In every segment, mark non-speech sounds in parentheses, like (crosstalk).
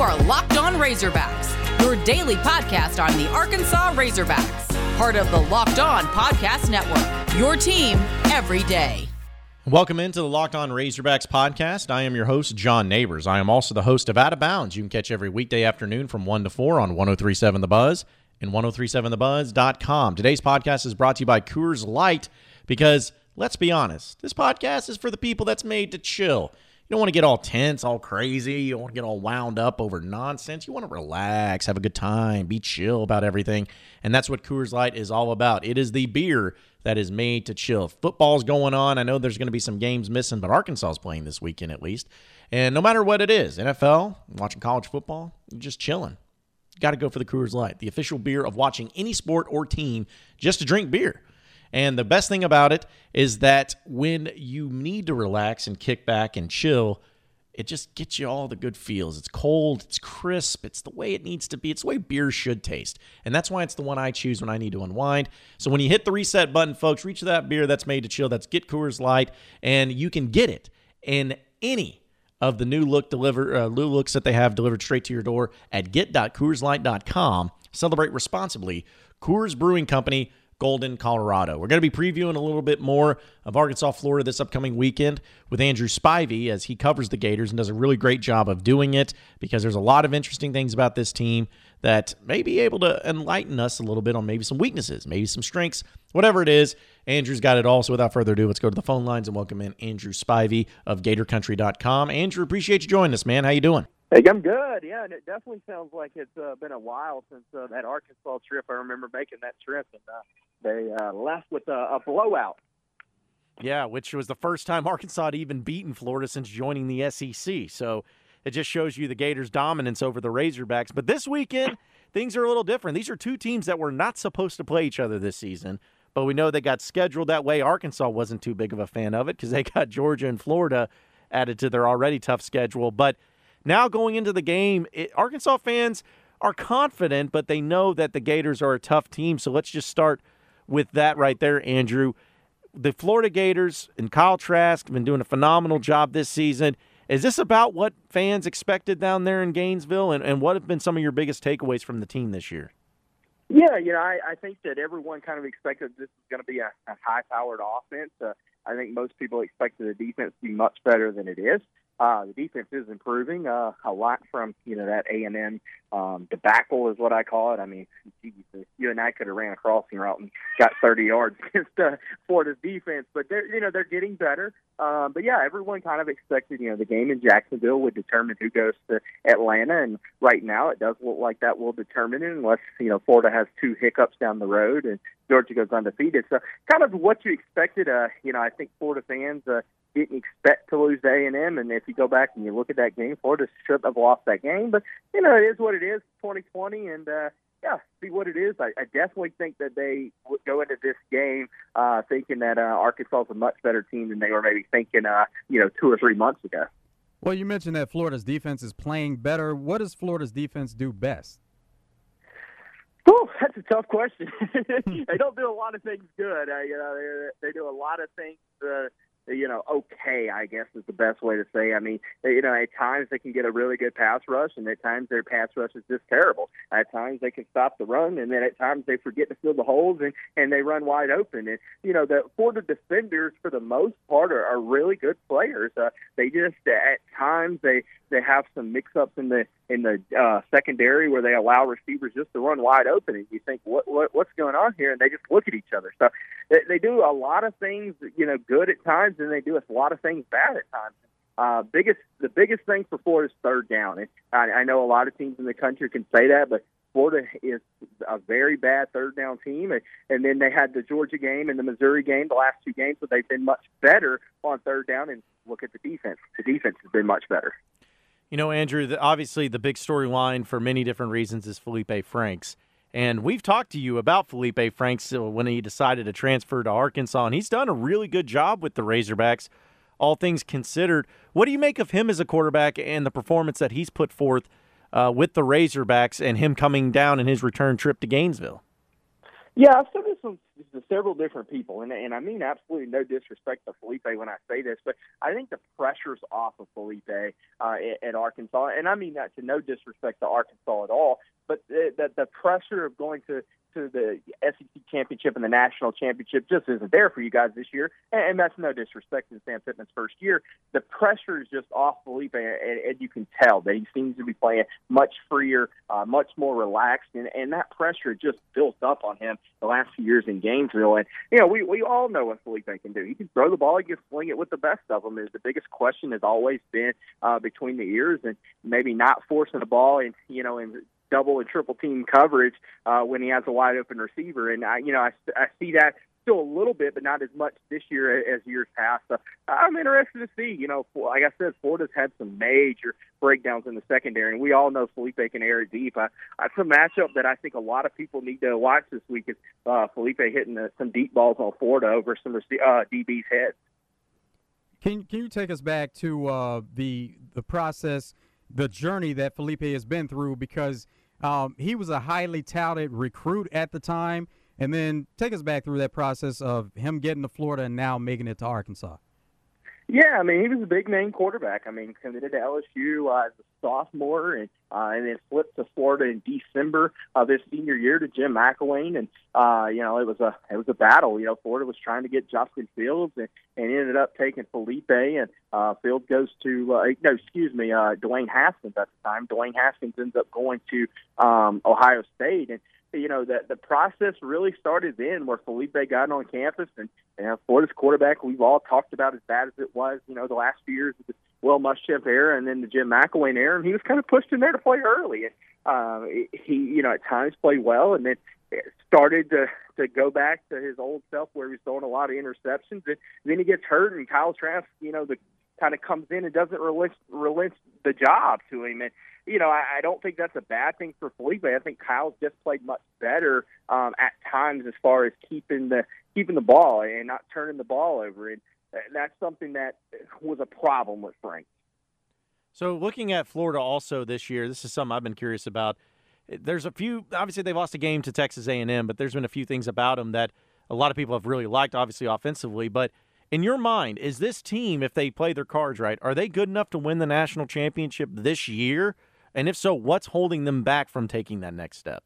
are Locked On Razorbacks, your daily podcast on the Arkansas Razorbacks, part of the Locked On Podcast Network. Your team every day. Welcome into the Locked On Razorbacks podcast. I am your host, John Neighbors. I am also the host of Out of Bounds. You can catch every weekday afternoon from 1 to 4 on 1037 The Buzz and 1037thebuzz.com. Today's podcast is brought to you by Coors Light because, let's be honest, this podcast is for the people that's made to chill. You don't want to get all tense, all crazy. You don't want to get all wound up over nonsense. You want to relax, have a good time, be chill about everything. And that's what Coors Light is all about. It is the beer that is made to chill. Football's going on. I know there's going to be some games missing, but Arkansas is playing this weekend at least. And no matter what it is, NFL, watching college football, you're just chilling. Got to go for the Coors Light, the official beer of watching any sport or team just to drink beer. And the best thing about it is that when you need to relax and kick back and chill, it just gets you all the good feels. It's cold, it's crisp, it's the way it needs to be. It's the way beer should taste. And that's why it's the one I choose when I need to unwind. So when you hit the reset button, folks, reach for that beer that's made to chill. That's Get Coors Light. And you can get it in any of the new look deliver uh, new looks that they have delivered straight to your door at get.coorslight.com. Celebrate responsibly. Coors Brewing Company Golden, Colorado. We're going to be previewing a little bit more of Arkansas, Florida this upcoming weekend with Andrew Spivey as he covers the Gators and does a really great job of doing it because there's a lot of interesting things about this team that may be able to enlighten us a little bit on maybe some weaknesses, maybe some strengths, whatever it is. Andrew's got it all. So without further ado, let's go to the phone lines and welcome in Andrew Spivey of GatorCountry.com. Andrew, appreciate you joining us, man. How you doing? Hey, I'm good. Yeah, and it definitely sounds like it's uh, been a while since uh, that Arkansas trip. I remember making that trip, and uh, they uh, left with a, a blowout. Yeah, which was the first time Arkansas had even beaten Florida since joining the SEC. So it just shows you the Gators' dominance over the Razorbacks. But this weekend, things are a little different. These are two teams that were not supposed to play each other this season, but we know they got scheduled that way. Arkansas wasn't too big of a fan of it because they (laughs) got Georgia and Florida added to their already tough schedule. But now going into the game, it, Arkansas fans are confident, but they know that the Gators are a tough team. So let's just start with that right there, Andrew. The Florida Gators and Kyle Trask have been doing a phenomenal job this season. Is this about what fans expected down there in Gainesville? And, and what have been some of your biggest takeaways from the team this year? Yeah, you know, I, I think that everyone kind of expected this was going to be a, a high-powered offense. Uh, I think most people expected the defense to be much better than it is. Uh, the defense is improving uh, a lot from you know that A and M um, debacle is what I call it. I mean, geez, you and I could have ran a crossing route and got 30 yards (laughs) against uh, Florida's defense, but they're you know they're getting better. Um, but yeah, everyone kind of expected you know the game in Jacksonville would determine who goes to Atlanta, and right now it does look like that will determine it unless you know Florida has two hiccups down the road and Georgia goes undefeated. So kind of what you expected. Uh, you know, I think Florida fans. Uh, didn't expect to lose A and M, and if you go back and you look at that game, Florida should have lost that game. But you know, it is what it is. 2020, and uh, yeah, see what it is. I, I definitely think that they would go into this game uh, thinking that uh, Arkansas is a much better team than they were maybe thinking, uh, you know, two or three months ago. Well, you mentioned that Florida's defense is playing better. What does Florida's defense do best? Oh, that's a tough question. (laughs) they don't do a lot of things good. Uh, you know, they, they do a lot of things. Uh, you know, okay, I guess is the best way to say. I mean, you know, at times they can get a really good pass rush, and at times their pass rush is just terrible. At times they can stop the run, and then at times they forget to fill the holes and and they run wide open. And you know, the the defenders for the most part are, are really good players. Uh, they just at times they they have some mix-ups in the in the uh, secondary where they allow receivers just to run wide open, and you think, what, what what's going on here? And they just look at each other. So they, they do a lot of things, you know, good at times, and they do a lot of things bad at times. Uh, biggest the biggest thing for Florida is third down. And I, I know a lot of teams in the country can say that, but Florida is a very bad third down team, and, and then they had the Georgia game and the Missouri game, the last two games, so they've been much better on third down. And look at the defense; the defense has been much better. You know, Andrew, the, obviously the big storyline for many different reasons is Felipe Franks. And we've talked to you about Felipe Franks uh, when he decided to transfer to Arkansas, and he's done a really good job with the Razorbacks, all things considered. What do you make of him as a quarterback and the performance that he's put forth uh, with the Razorbacks and him coming down in his return trip to Gainesville? Yeah, I've said this to several different people, and, and I mean absolutely no disrespect to Felipe when I say this, but I think the pressure's off of Felipe uh, at, at Arkansas, and I mean that to no disrespect to Arkansas at all, but the, the, the pressure of going to to the SEC championship and the national championship just isn't there for you guys this year. And, and that's no disrespect to Sam Pittman's first year. The pressure is just off Felipe, and, and you can tell that he seems to be playing much freer, uh, much more relaxed, and, and that pressure just built up on him the last few years in Gainesville. And you know, we we all know what Felipe can do. He can throw the ball, he can sling it with the best of them. Is the biggest question has always been uh, between the ears and maybe not forcing the ball and you know and double and triple team coverage uh, when he has a wide open receiver. And I, you know, I, I see that still a little bit, but not as much this year as years past. So I'm interested to see. You know, like I said, Florida's had some major breakdowns in the secondary, and we all know Felipe can air deep. Uh, that's a matchup that I think a lot of people need to watch this week. Is uh, Felipe hitting some deep balls on Florida over some uh, DB's heads. Can Can you take us back to uh, the the process, the journey that Felipe has been through? Because um, he was a highly touted recruit at the time. And then take us back through that process of him getting to Florida and now making it to Arkansas. Yeah, I mean, he was a big name quarterback. I mean, committed to LSU uh, as a sophomore, and uh, and then flipped to Florida in December of his senior year to Jim McElwain, and uh, you know, it was a it was a battle. You know, Florida was trying to get Justin Fields, and, and ended up taking Felipe, and uh, Fields goes to uh, no, excuse me, uh, Dwayne Haskins at the time. Dwayne Haskins ends up going to um, Ohio State, and you know that the process really started then, where Felipe got on campus, and and Florida's quarterback. We've all talked about as bad as it was, you know, the last few years of the Will Muschamp era, and then the Jim McElwain era, and he was kind of pushed in there to play early, and uh, he, you know, at times played well, and then started to to go back to his old self, where he was throwing a lot of interceptions, and then he gets hurt, and Kyle Trask, you know, the kind of comes in and doesn't relent relent the job to him, and you know, I, I don't think that's a bad thing for Felipe. I think Kyle's just played much better um, at times as far as keeping the keeping the ball and not turning the ball over, and that's something that was a problem with Frank. So, looking at Florida also this year, this is something I've been curious about. There's a few. Obviously, they lost a game to Texas A&M, but there's been a few things about them that a lot of people have really liked. Obviously, offensively, but in your mind, is this team, if they play their cards right, are they good enough to win the national championship this year? And if so, what's holding them back from taking that next step?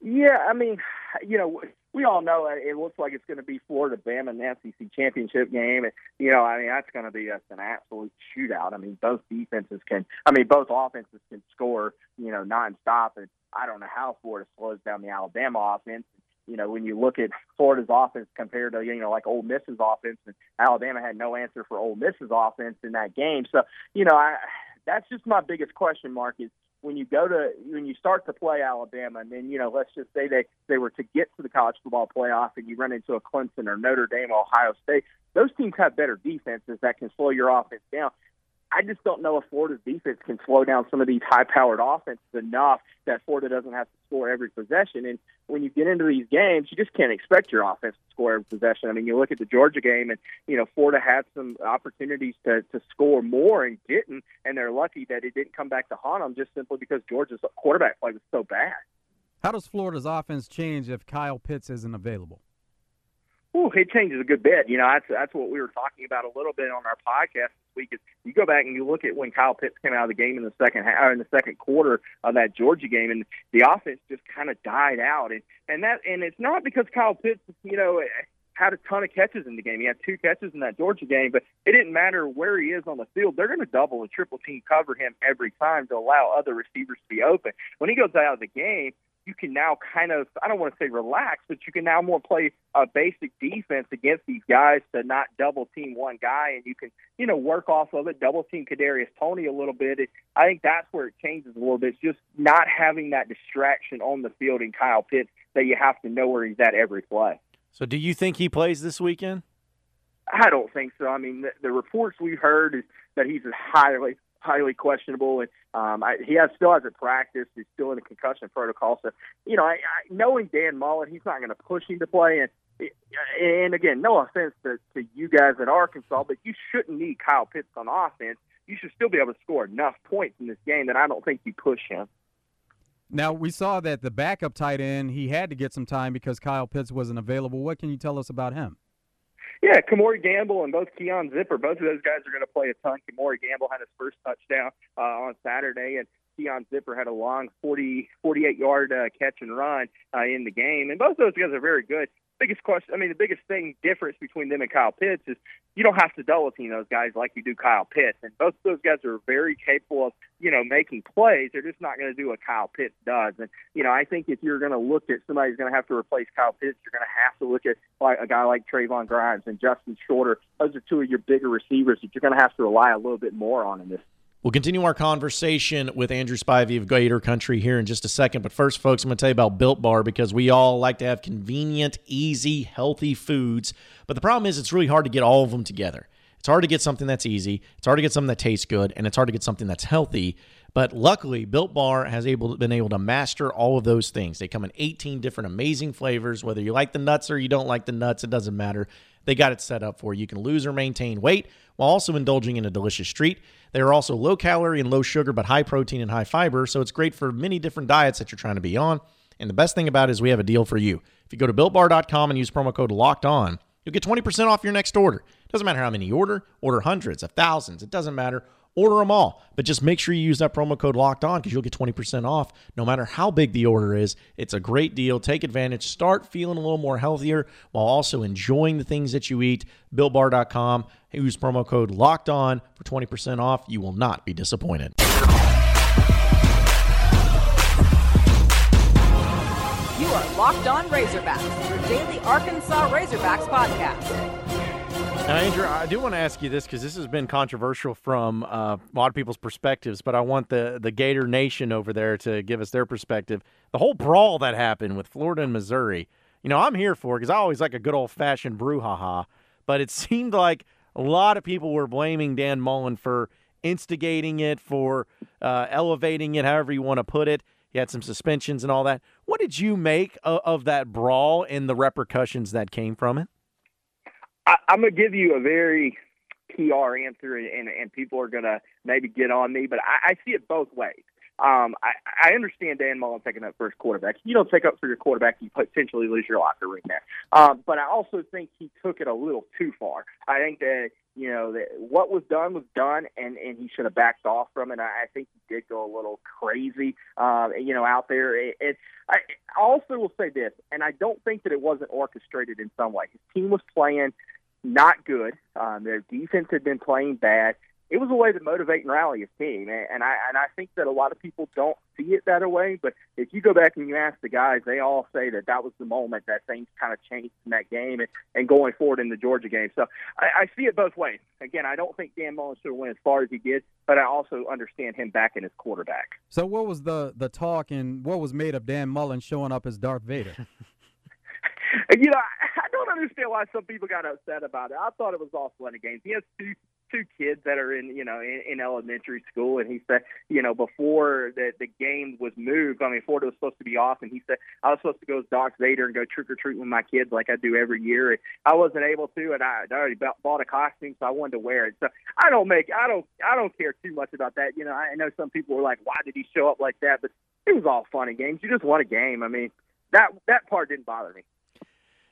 Yeah, I mean, you know, we all know it looks like it's going to be Florida Bama in the SEC championship game, and you know, I mean, that's going to be just an absolute shootout. I mean, both defenses can, I mean, both offenses can score, you know, nonstop, and I don't know how Florida slows down the Alabama offense. You know, when you look at Florida's offense compared to you know like Ole Miss's offense, and Alabama had no answer for Ole Miss's offense in that game. So you know, I that's just my biggest question mark is when you go to when you start to play Alabama, and then you know, let's just say they they were to get to the college football playoff, and you run into a Clemson or Notre Dame, Ohio State. Those teams have better defenses that can slow your offense down. I just don't know if Florida's defense can slow down some of these high-powered offenses enough that Florida doesn't have to score every possession. And when you get into these games, you just can't expect your offense to score every possession. I mean, you look at the Georgia game, and you know Florida had some opportunities to to score more and didn't, and they're lucky that it didn't come back to haunt them just simply because Georgia's quarterback play was so bad. How does Florida's offense change if Kyle Pitts isn't available? Ooh, it changes a good bit. You know, that's that's what we were talking about a little bit on our podcast this week. Is you go back and you look at when Kyle Pitts came out of the game in the second half, uh, in the second quarter of that Georgia game, and the offense just kind of died out. And and that and it's not because Kyle Pitts, you know, eh, had a ton of catches in the game. He had two catches in that Georgia game, but it didn't matter where he is on the field. They're going to double and triple team cover him every time to allow other receivers to be open. When he goes out of the game, you can now kind of I don't want to say relax, but you can now more play a basic defense against these guys to not double team one guy, and you can you know work off of it, double team Kadarius Toney a little bit. It, I think that's where it changes a little bit. It's just not having that distraction on the field in Kyle Pitts that you have to know where he's at every play. So, do you think he plays this weekend? I don't think so. I mean, the, the reports we heard is that he's a highly highly questionable, and um, I, he has still hasn't practiced. He's still in the concussion protocol. So, you know, I, I, knowing Dan Mullen, he's not going to push him to play. And and again, no offense to, to you guys at Arkansas, but you shouldn't need Kyle Pitts on offense. You should still be able to score enough points in this game that I don't think you push him. Now we saw that the backup tight end he had to get some time because Kyle Pitts wasn't available. What can you tell us about him? Yeah, Kemore Gamble and both Keon Zipper, both of those guys are going to play a ton. Kemore Gamble had his first touchdown uh, on Saturday, and Keon Zipper had a long 40, 48 yard uh, catch and run uh, in the game. And both of those guys are very good biggest question, I mean, the biggest thing difference between them and Kyle Pitts is you don't have to double team those guys like you do Kyle Pitts. And both of those guys are very capable of, you know, making plays. They're just not going to do what Kyle Pitts does. And, you know, I think if you're going to look at somebody who's going to have to replace Kyle Pitts, you're going to have to look at like a guy like Trevon Grimes and Justin Shorter. Those are two of your bigger receivers that you're going to have to rely a little bit more on in this We'll continue our conversation with Andrew Spivey of Gator Country here in just a second. But first, folks, I'm going to tell you about Built Bar because we all like to have convenient, easy, healthy foods. But the problem is, it's really hard to get all of them together. It's hard to get something that's easy. It's hard to get something that tastes good, and it's hard to get something that's healthy. But luckily, Built Bar has able been able to master all of those things. They come in 18 different amazing flavors. Whether you like the nuts or you don't like the nuts, it doesn't matter. They got it set up for you. You can lose or maintain weight while also indulging in a delicious treat. They are also low calorie and low sugar, but high protein and high fiber, so it's great for many different diets that you're trying to be on. And the best thing about it is we have a deal for you. If you go to builtbar.com and use promo code locked on, you'll get 20% off your next order. Doesn't matter how many you order, order hundreds of thousands, it doesn't matter. Order them all, but just make sure you use that promo code locked on because you'll get 20% off no matter how big the order is. It's a great deal. Take advantage. Start feeling a little more healthier while also enjoying the things that you eat. BuiltBar.com. Use promo code locked on for 20% off. You will not be disappointed. You are Locked On Razorbacks, your daily Arkansas Razorbacks podcast. Now, Andrew, I do want to ask you this because this has been controversial from uh, a lot of people's perspectives, but I want the, the Gator Nation over there to give us their perspective. The whole brawl that happened with Florida and Missouri, you know, I'm here for because I always like a good old fashioned brouhaha, but it (laughs) seemed like a lot of people were blaming Dan Mullen for instigating it, for uh, elevating it, however you want to put it. He had some suspensions and all that. What did you make of, of that brawl and the repercussions that came from it? I, I'm gonna give you a very PR answer, and and people are gonna maybe get on me, but I, I see it both ways. Um, I, I understand Dan Mullen taking up first quarterback. You don't take up for your quarterback, you potentially lose your locker room there. Um, but I also think he took it a little too far. I think that you know that what was done was done, and and he should have backed off from it. I, I think he did go a little crazy, uh, you know, out there. It, it, I also will say this, and I don't think that it wasn't orchestrated in some way. His team was playing not good. Um, their defense had been playing bad. It was a way to motivate and rally his team, and I and I think that a lot of people don't see it that way. But if you go back and you ask the guys, they all say that that was the moment that things kind of changed in that game and, and going forward in the Georgia game. So I, I see it both ways. Again, I don't think Dan Mullen should have went as far as he did, but I also understand him backing his quarterback. So what was the the talk and what was made of Dan Mullen showing up as Darth Vader? (laughs) (laughs) you know, I don't understand why some people got upset about it. I thought it was all fun and games. He has two two kids that are in you know in, in elementary school, and he said you know before the the game was moved. I mean, Florida was supposed to be off, and he said I was supposed to go as Darth Vader and go trick or treat with my kids like I do every year. And I wasn't able to, and I, I already bought a costume, so I wanted to wear it. So I don't make I don't I don't care too much about that. You know, I know some people were like, why did he show up like that? But it was all fun and games. You just won a game. I mean, that that part didn't bother me.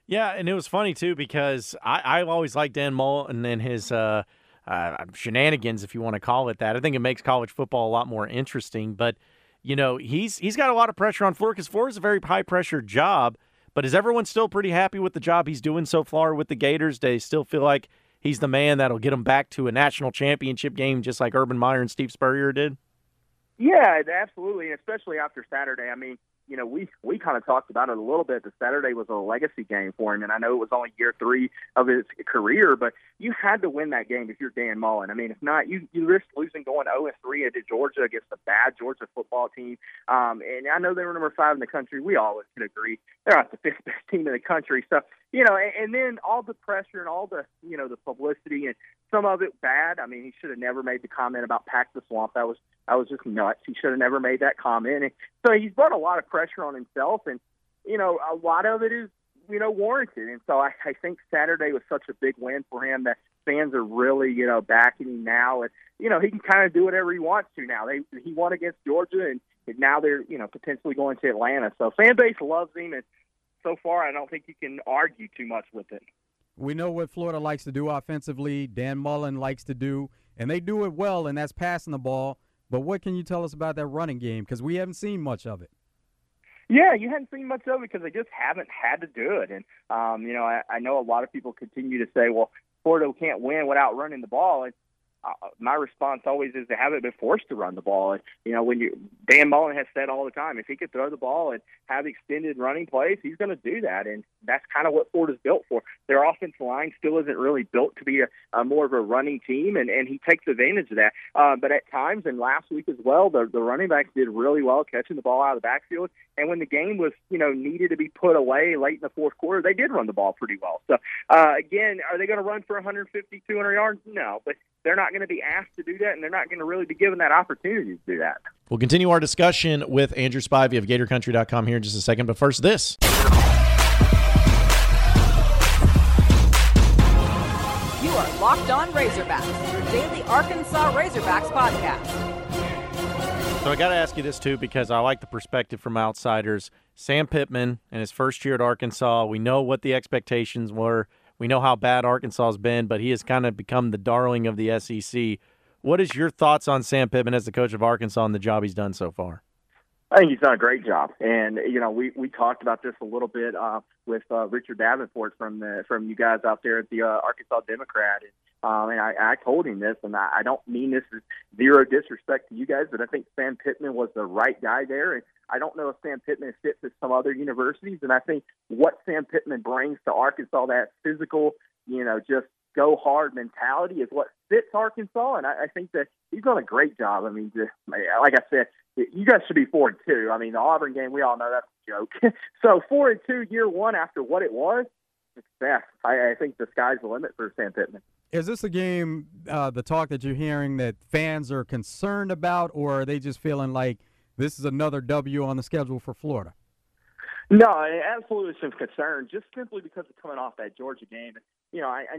Yeah, and it was funny too because I I always liked Dan Mullen and his uh, uh, shenanigans, if you want to call it that. I think it makes college football a lot more interesting. But you know, he's he's got a lot of pressure on Florida because Florida's a very high pressure job. But is everyone still pretty happy with the job he's doing so far with the Gators? They still feel like he's the man that'll get them back to a national championship game, just like Urban Meyer and Steve Spurrier did? Yeah, absolutely, and especially after Saturday. I mean, you know, we we kind of talked about it a little bit. The Saturday was a legacy game for him, and I know it was only year three of his career, but you had to win that game if you're Dan Mullen. I mean, if not, you you risk losing going 0 and 3 at Georgia against a bad Georgia football team. Um, and I know they were number five in the country. We always can agree they're not the fifth best team in the country. So you know, and, and then all the pressure and all the you know the publicity and some of it bad. I mean, he should have never made the comment about pack the swamp. That was that was just nuts. He should have never made that comment. And so he's brought a lot of pressure on himself, and you know, a lot of it is you know warranted. And so I, I think Saturday was such a big win for him that fans are really you know backing him now, and you know he can kind of do whatever he wants to now. They he won against Georgia, and now they're you know potentially going to Atlanta. So fan base loves him, and so far I don't think you can argue too much with it. We know what Florida likes to do offensively. Dan Mullen likes to do, and they do it well, and that's passing the ball. But what can you tell us about that running game? Because we haven't seen much of it. Yeah, you hadn't seen much of it because they just haven't had to do it. And um, you know, I, I know a lot of people continue to say, "Well, Florida can't win without running the ball." And uh, my response always is they haven't been forced to run the ball. And, you know, when you Dan Mullen has said all the time, if he could throw the ball and have extended running plays, he's going to do that. And that's kind of what Florida's built for. Their offensive line still isn't really built to be a, a more of a running team, and, and he takes advantage of that. Uh, but at times, and last week as well, the, the running backs did really well catching the ball out of the backfield. And when the game was, you know, needed to be put away late in the fourth quarter, they did run the ball pretty well. So, uh, again, are they going to run for 150, 200 yards? No, but they're not going to be asked to do that, and they're not going to really be given that opportunity to do that. We'll continue our discussion with Andrew Spivey of GatorCountry.com here in just a second, but first, this. You are Locked On Razorbacks, your daily Arkansas Razorbacks podcast. So I got to ask you this too because I like the perspective from outsiders. Sam Pittman in his first year at Arkansas, we know what the expectations were. We know how bad Arkansas has been, but he has kind of become the darling of the SEC. What is your thoughts on Sam Pittman as the coach of Arkansas and the job he's done so far? I think he's done a great job, and you know we we talked about this a little bit uh, with uh, Richard Davenport from the from you guys out there at the uh, Arkansas Democrat, and, um, and I, I told him this, and I, I don't mean this as zero disrespect to you guys, but I think Sam Pittman was the right guy there, and I don't know if Sam Pittman fits at some other universities, and I think what Sam Pittman brings to Arkansas, that physical, you know, just go hard mentality is what fits Arkansas, and I, I think that he's done a great job. I mean, just, like I said, you guys should be four and two. I mean, the Auburn game, we all know that's a joke. (laughs) so four and two year one after what it was, success. I, I think the sky's the limit for Sam Pittman. Is this a game, uh, the talk that you're hearing that fans are concerned about, or are they just feeling like this is another W on the schedule for Florida? No, absolutely some concern, just simply because of coming off that Georgia game. You know, I, I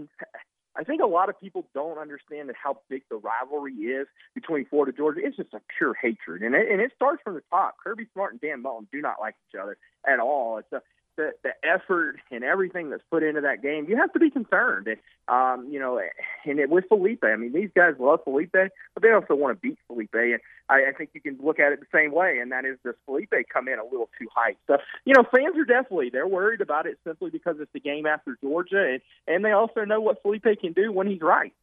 I think a lot of people don't understand that how big the rivalry is between Florida and Georgia. It's just a pure hatred, and it, and it starts from the top. Kirby Smart and Dan Mullen do not like each other at all. It's a the, the effort and everything that's put into that game, you have to be concerned. And, um, you know, and it, with Felipe, I mean, these guys love Felipe, but they also want to beat Felipe. And I, I think you can look at it the same way, and that is does Felipe come in a little too high? So, you know, fans are definitely they're worried about it simply because it's the game after Georgia, and and they also know what Felipe can do when he's right.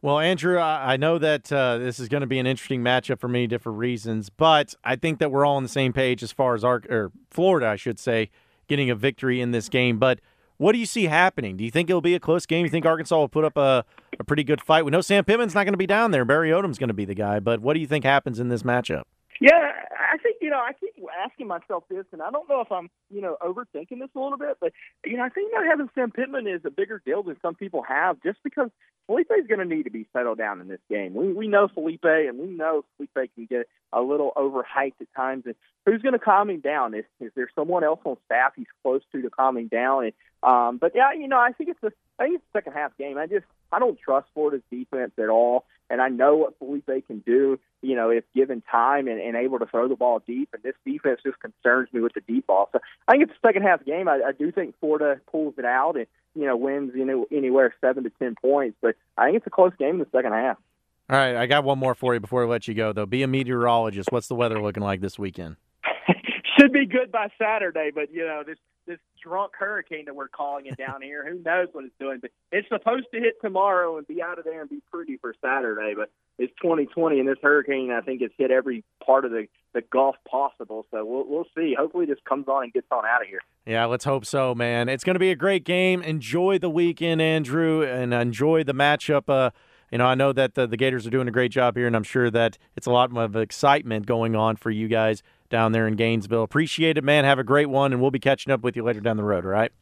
Well, Andrew, I know that uh, this is going to be an interesting matchup for many different reasons, but I think that we're all on the same page as far as our or Florida, I should say, getting a victory in this game. But what do you see happening? Do you think it'll be a close game? You think Arkansas will put up a, a pretty good fight? We know Sam Pittman's not going to be down there. Barry Odom's going to be the guy, but what do you think happens in this matchup? Yeah, I think you know I keep asking myself this, and I don't know if I'm you know overthinking this a little bit, but you know I think not having Sam Pittman is a bigger deal than some people have, just because Felipe is going to need to be settled down in this game. We we know Felipe, and we know Felipe can get a little overhyped at times. And who's going to calm him down? Is is there someone else on staff he's close to to calm him down? And um, but yeah, you know I think it's a I think it's a second half game. I just I don't trust Florida's defense at all, and I know what Felipe can do you know, if given time and, and able to throw the ball deep. And this defense just concerns me with the deep ball. So I think it's a second half game. I, I do think Florida pulls it out and, you know, wins, you know, anywhere seven to 10 points. But I think it's a close game in the second half. All right. I got one more for you before I let you go, though. Be a meteorologist. What's the weather looking like this weekend? (laughs) Should be good by Saturday, but, you know, this this drunk hurricane that we're calling it down here. Who knows what it's doing? But it's supposed to hit tomorrow and be out of there and be pretty for Saturday. But it's 2020, and this hurricane I think has hit every part of the the Gulf possible. So we'll we'll see. Hopefully, this comes on and gets on out of here. Yeah, let's hope so, man. It's going to be a great game. Enjoy the weekend, Andrew, and enjoy the matchup. Uh, you know, I know that the, the Gators are doing a great job here, and I'm sure that it's a lot of excitement going on for you guys down there in Gainesville. Appreciate it, man. Have a great one, and we'll be catching up with you later down the road, all right?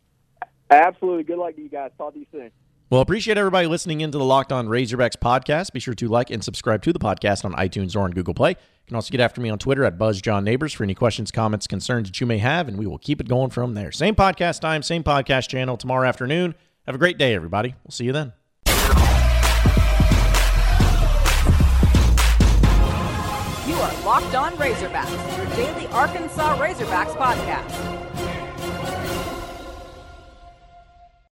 Absolutely. Good luck to you guys. Talk to you soon. Well, appreciate everybody listening into the Locked On Razorbacks podcast. Be sure to like and subscribe to the podcast on iTunes or on Google Play. You can also get after me on Twitter at BuzzJohnNeighbors for any questions, comments, concerns that you may have, and we will keep it going from there. Same podcast time, same podcast channel tomorrow afternoon. Have a great day, everybody. We'll see you then. Locked On Razorbacks, your daily Arkansas Razorbacks podcast